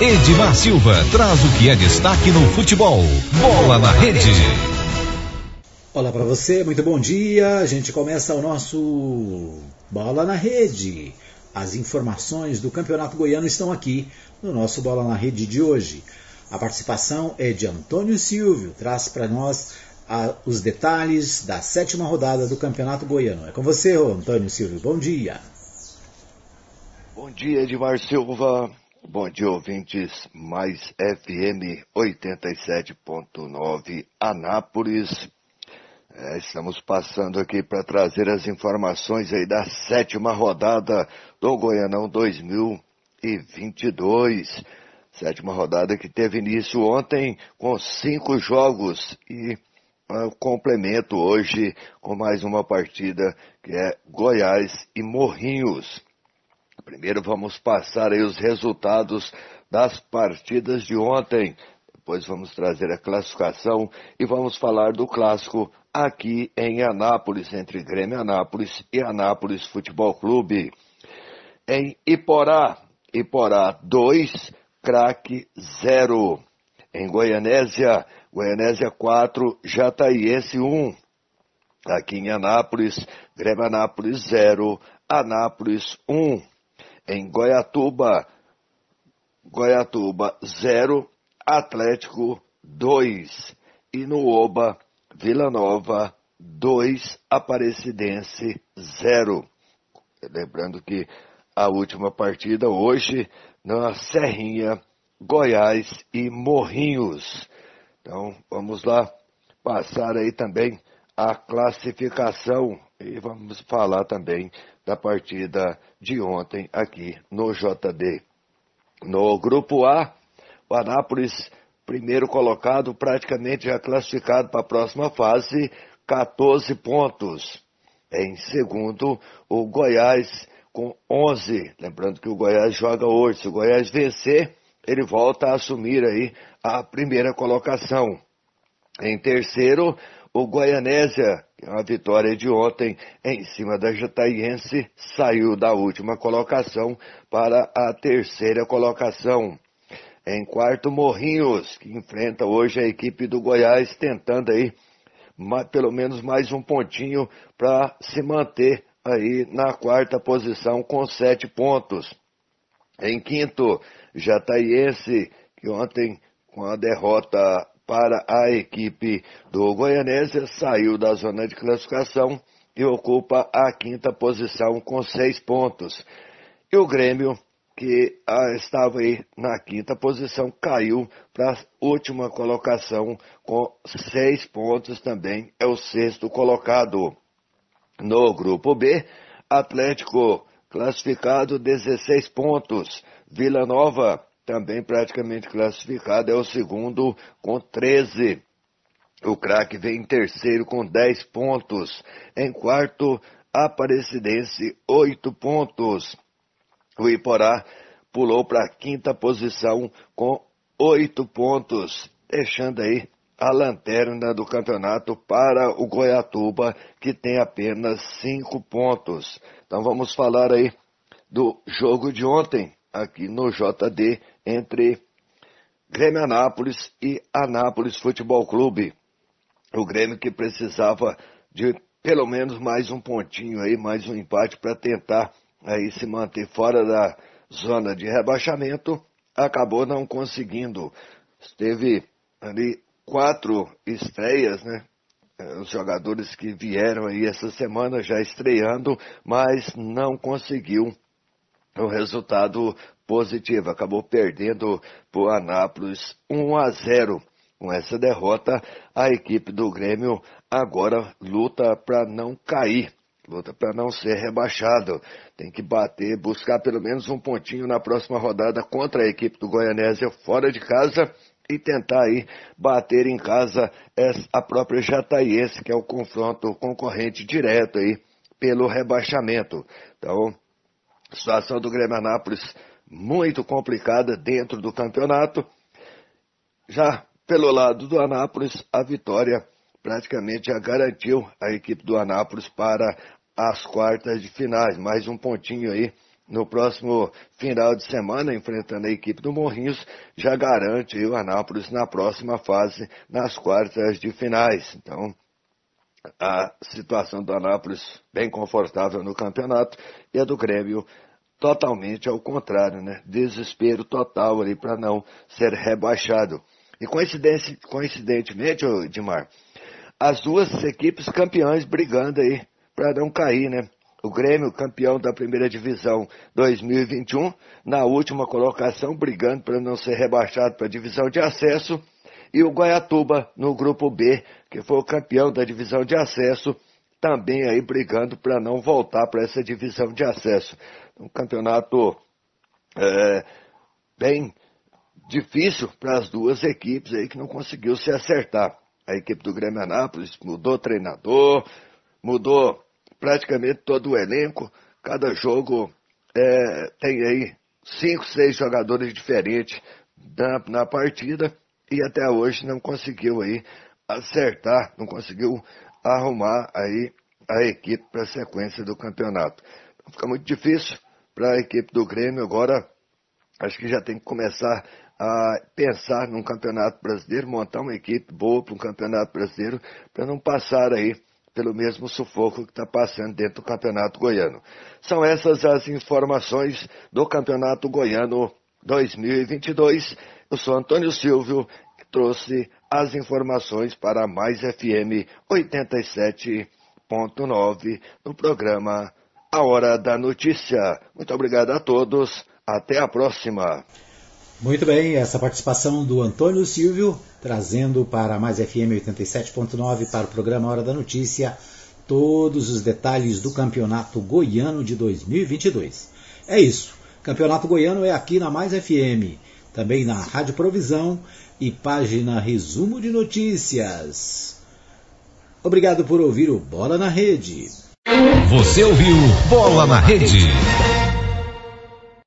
Edmar Silva traz o que é destaque no futebol. Bola na rede. Olá para você, muito bom dia. A gente começa o nosso Bola na Rede. As informações do Campeonato Goiano estão aqui no nosso Bola na Rede de hoje. A participação é de Antônio Silvio, traz para nós a, os detalhes da sétima rodada do Campeonato Goiano. É com você, Antônio Silvio. Bom dia. Bom dia, Edmar Silva. Bom dia, ouvintes. Mais FM 87.9 Anápolis. É, estamos passando aqui para trazer as informações aí da sétima rodada do Goianão 2022. Sétima rodada que teve início ontem com cinco jogos e uh, complemento hoje com mais uma partida que é Goiás e Morrinhos. Primeiro vamos passar aí os resultados das partidas de ontem. Depois vamos trazer a classificação e vamos falar do clássico aqui em Anápolis, entre Grêmio Anápolis e Anápolis Futebol Clube. Em Iporá, Iporá 2, craque 0. Em Goianésia, Goianésia 4, Jataiense 1. Aqui em Anápolis, Grêmio Anápolis 0, Anápolis 1 em Goiatuba, Goiatuba 0, Atlético 2 e no Oba, Vila Nova 2, Aparecidense 0. Lembrando que a última partida hoje na Serrinha, Goiás e Morrinhos. Então vamos lá passar aí também a classificação e vamos falar também da partida de ontem aqui no JD. No grupo A, o Anápolis, primeiro colocado, praticamente já classificado para a próxima fase, 14 pontos. Em segundo, o Goiás com 11. Lembrando que o Goiás joga hoje. Se o Goiás vencer, ele volta a assumir aí a primeira colocação. Em terceiro, o Goianésia, a vitória de ontem em cima da Jataiense, saiu da última colocação para a terceira colocação. Em quarto, Morrinhos, que enfrenta hoje a equipe do Goiás, tentando aí pelo menos mais um pontinho para se manter aí na quarta posição com sete pontos. Em quinto, Jataiense, que ontem com a derrota para a equipe do Goianésia, saiu da zona de classificação e ocupa a quinta posição com seis pontos. E o Grêmio, que ah, estava aí na quinta posição, caiu para a última colocação com seis pontos também, é o sexto colocado. No grupo B, Atlético classificado 16 pontos, Vila Nova também praticamente classificado, é o segundo com 13. O craque vem em terceiro com 10 pontos. Em quarto, Aparecidense, 8 pontos. O Iporá pulou para a quinta posição com 8 pontos, deixando aí a lanterna do campeonato para o Goiatuba, que tem apenas 5 pontos. Então vamos falar aí do jogo de ontem, aqui no JD entre Grêmio Anápolis e Anápolis Futebol Clube. O Grêmio que precisava de pelo menos mais um pontinho aí, mais um empate para tentar aí se manter fora da zona de rebaixamento, acabou não conseguindo. Teve ali quatro estreias, né? Os jogadores que vieram aí essa semana já estreando, mas não conseguiu o resultado positivo. Acabou perdendo por Anápolis 1 a 0. Com essa derrota, a equipe do Grêmio agora luta para não cair, luta para não ser rebaixado. Tem que bater, buscar pelo menos um pontinho na próxima rodada contra a equipe do Goianésia fora de casa e tentar aí bater em casa a própria Jataiense, que é o confronto concorrente direto aí pelo rebaixamento. Então, situação do Grêmio Anápolis muito complicada dentro do campeonato. Já pelo lado do Anápolis, a vitória praticamente já garantiu a equipe do Anápolis para as quartas de finais. Mais um pontinho aí no próximo final de semana, enfrentando a equipe do Morrinhos, já garante o Anápolis na próxima fase, nas quartas de finais. Então, a situação do Anápolis bem confortável no campeonato e a do Grêmio totalmente ao contrário, né? Desespero total ali para não ser rebaixado. E coincidentemente, Dimar, as duas equipes campeãs brigando aí para não cair, né? O Grêmio, campeão da primeira divisão 2021, na última colocação, brigando para não ser rebaixado para a divisão de acesso, e o Goiatuba no grupo B, que foi o campeão da divisão de acesso, também aí brigando para não voltar para essa divisão de acesso. Um campeonato é, bem difícil para as duas equipes aí que não conseguiu se acertar. A equipe do Grêmio Anápolis mudou treinador, mudou praticamente todo o elenco. Cada jogo é, tem aí cinco, seis jogadores diferentes na, na partida e até hoje não conseguiu aí acertar, não conseguiu arrumar aí a equipe para a sequência do campeonato. Fica muito difícil para a equipe do Grêmio agora. Acho que já tem que começar a pensar num campeonato brasileiro, montar uma equipe boa para um campeonato brasileiro, para não passar aí pelo mesmo sufoco que está passando dentro do Campeonato Goiano. São essas as informações do Campeonato Goiano 2022. Eu sou Antônio Silvio, que trouxe as informações para Mais FM 87.9 no programa A Hora da Notícia. Muito obrigado a todos. Até a próxima. Muito bem, essa participação do Antônio Silvio, trazendo para mais FM 87.9 para o programa Hora da Notícia todos os detalhes do Campeonato Goiano de 2022. É isso. Campeonato Goiano é aqui na Mais FM, também na Rádio Provisão e página Resumo de Notícias. Obrigado por ouvir o Bola na Rede. Você ouviu Bola na Rede.